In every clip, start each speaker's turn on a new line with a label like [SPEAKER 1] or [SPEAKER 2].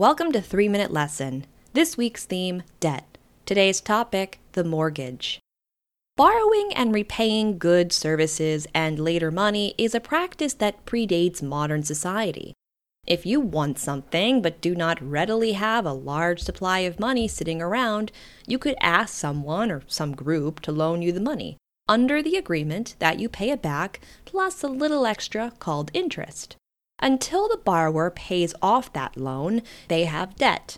[SPEAKER 1] Welcome to 3 Minute Lesson. This week's theme debt. Today's topic the mortgage. Borrowing and repaying goods, services, and later money is a practice that predates modern society. If you want something but do not readily have a large supply of money sitting around, you could ask someone or some group to loan you the money, under the agreement that you pay it back plus a little extra called interest. Until the borrower pays off that loan, they have debt.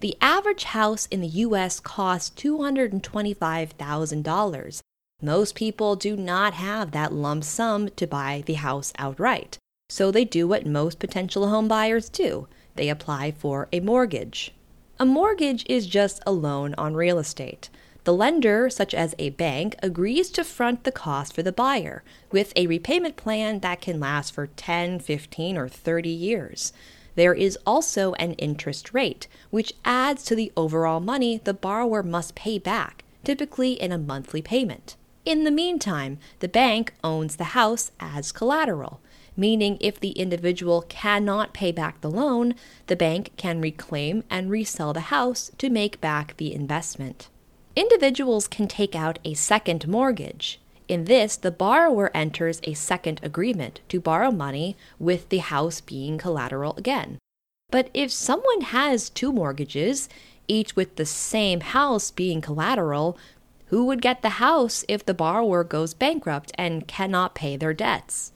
[SPEAKER 1] The average house in the US costs $225,000. Most people do not have that lump sum to buy the house outright. So they do what most potential home buyers do they apply for a mortgage. A mortgage is just a loan on real estate. The lender, such as a bank, agrees to front the cost for the buyer with a repayment plan that can last for 10, 15, or 30 years. There is also an interest rate, which adds to the overall money the borrower must pay back, typically in a monthly payment. In the meantime, the bank owns the house as collateral, meaning if the individual cannot pay back the loan, the bank can reclaim and resell the house to make back the investment. Individuals can take out a second mortgage. In this, the borrower enters a second agreement to borrow money with the house being collateral again. But if someone has two mortgages, each with the same house being collateral, who would get the house if the borrower goes bankrupt and cannot pay their debts?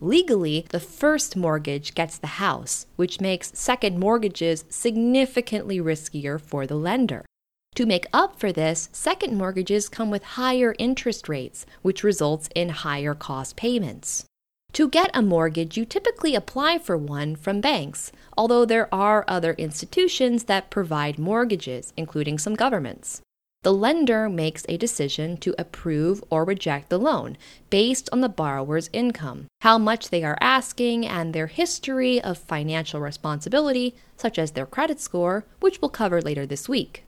[SPEAKER 1] Legally, the first mortgage gets the house, which makes second mortgages significantly riskier for the lender. To make up for this, second mortgages come with higher interest rates, which results in higher cost payments. To get a mortgage, you typically apply for one from banks, although there are other institutions that provide mortgages, including some governments. The lender makes a decision to approve or reject the loan based on the borrower's income, how much they are asking, and their history of financial responsibility, such as their credit score, which we'll cover later this week.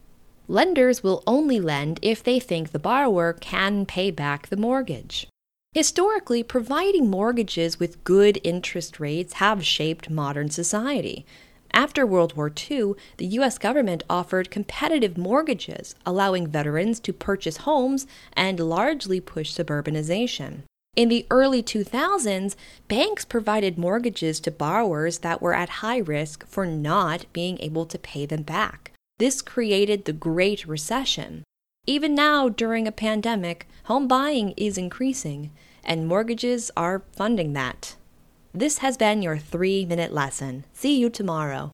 [SPEAKER 1] Lenders will only lend if they think the borrower can pay back the mortgage. Historically, providing mortgages with good interest rates have shaped modern society. After World War II, the U.S. government offered competitive mortgages, allowing veterans to purchase homes and largely push suburbanization. In the early 2000s, banks provided mortgages to borrowers that were at high risk for not being able to pay them back. This created the Great Recession. Even now, during a pandemic, home buying is increasing, and mortgages are funding that. This has been your three minute lesson. See you tomorrow.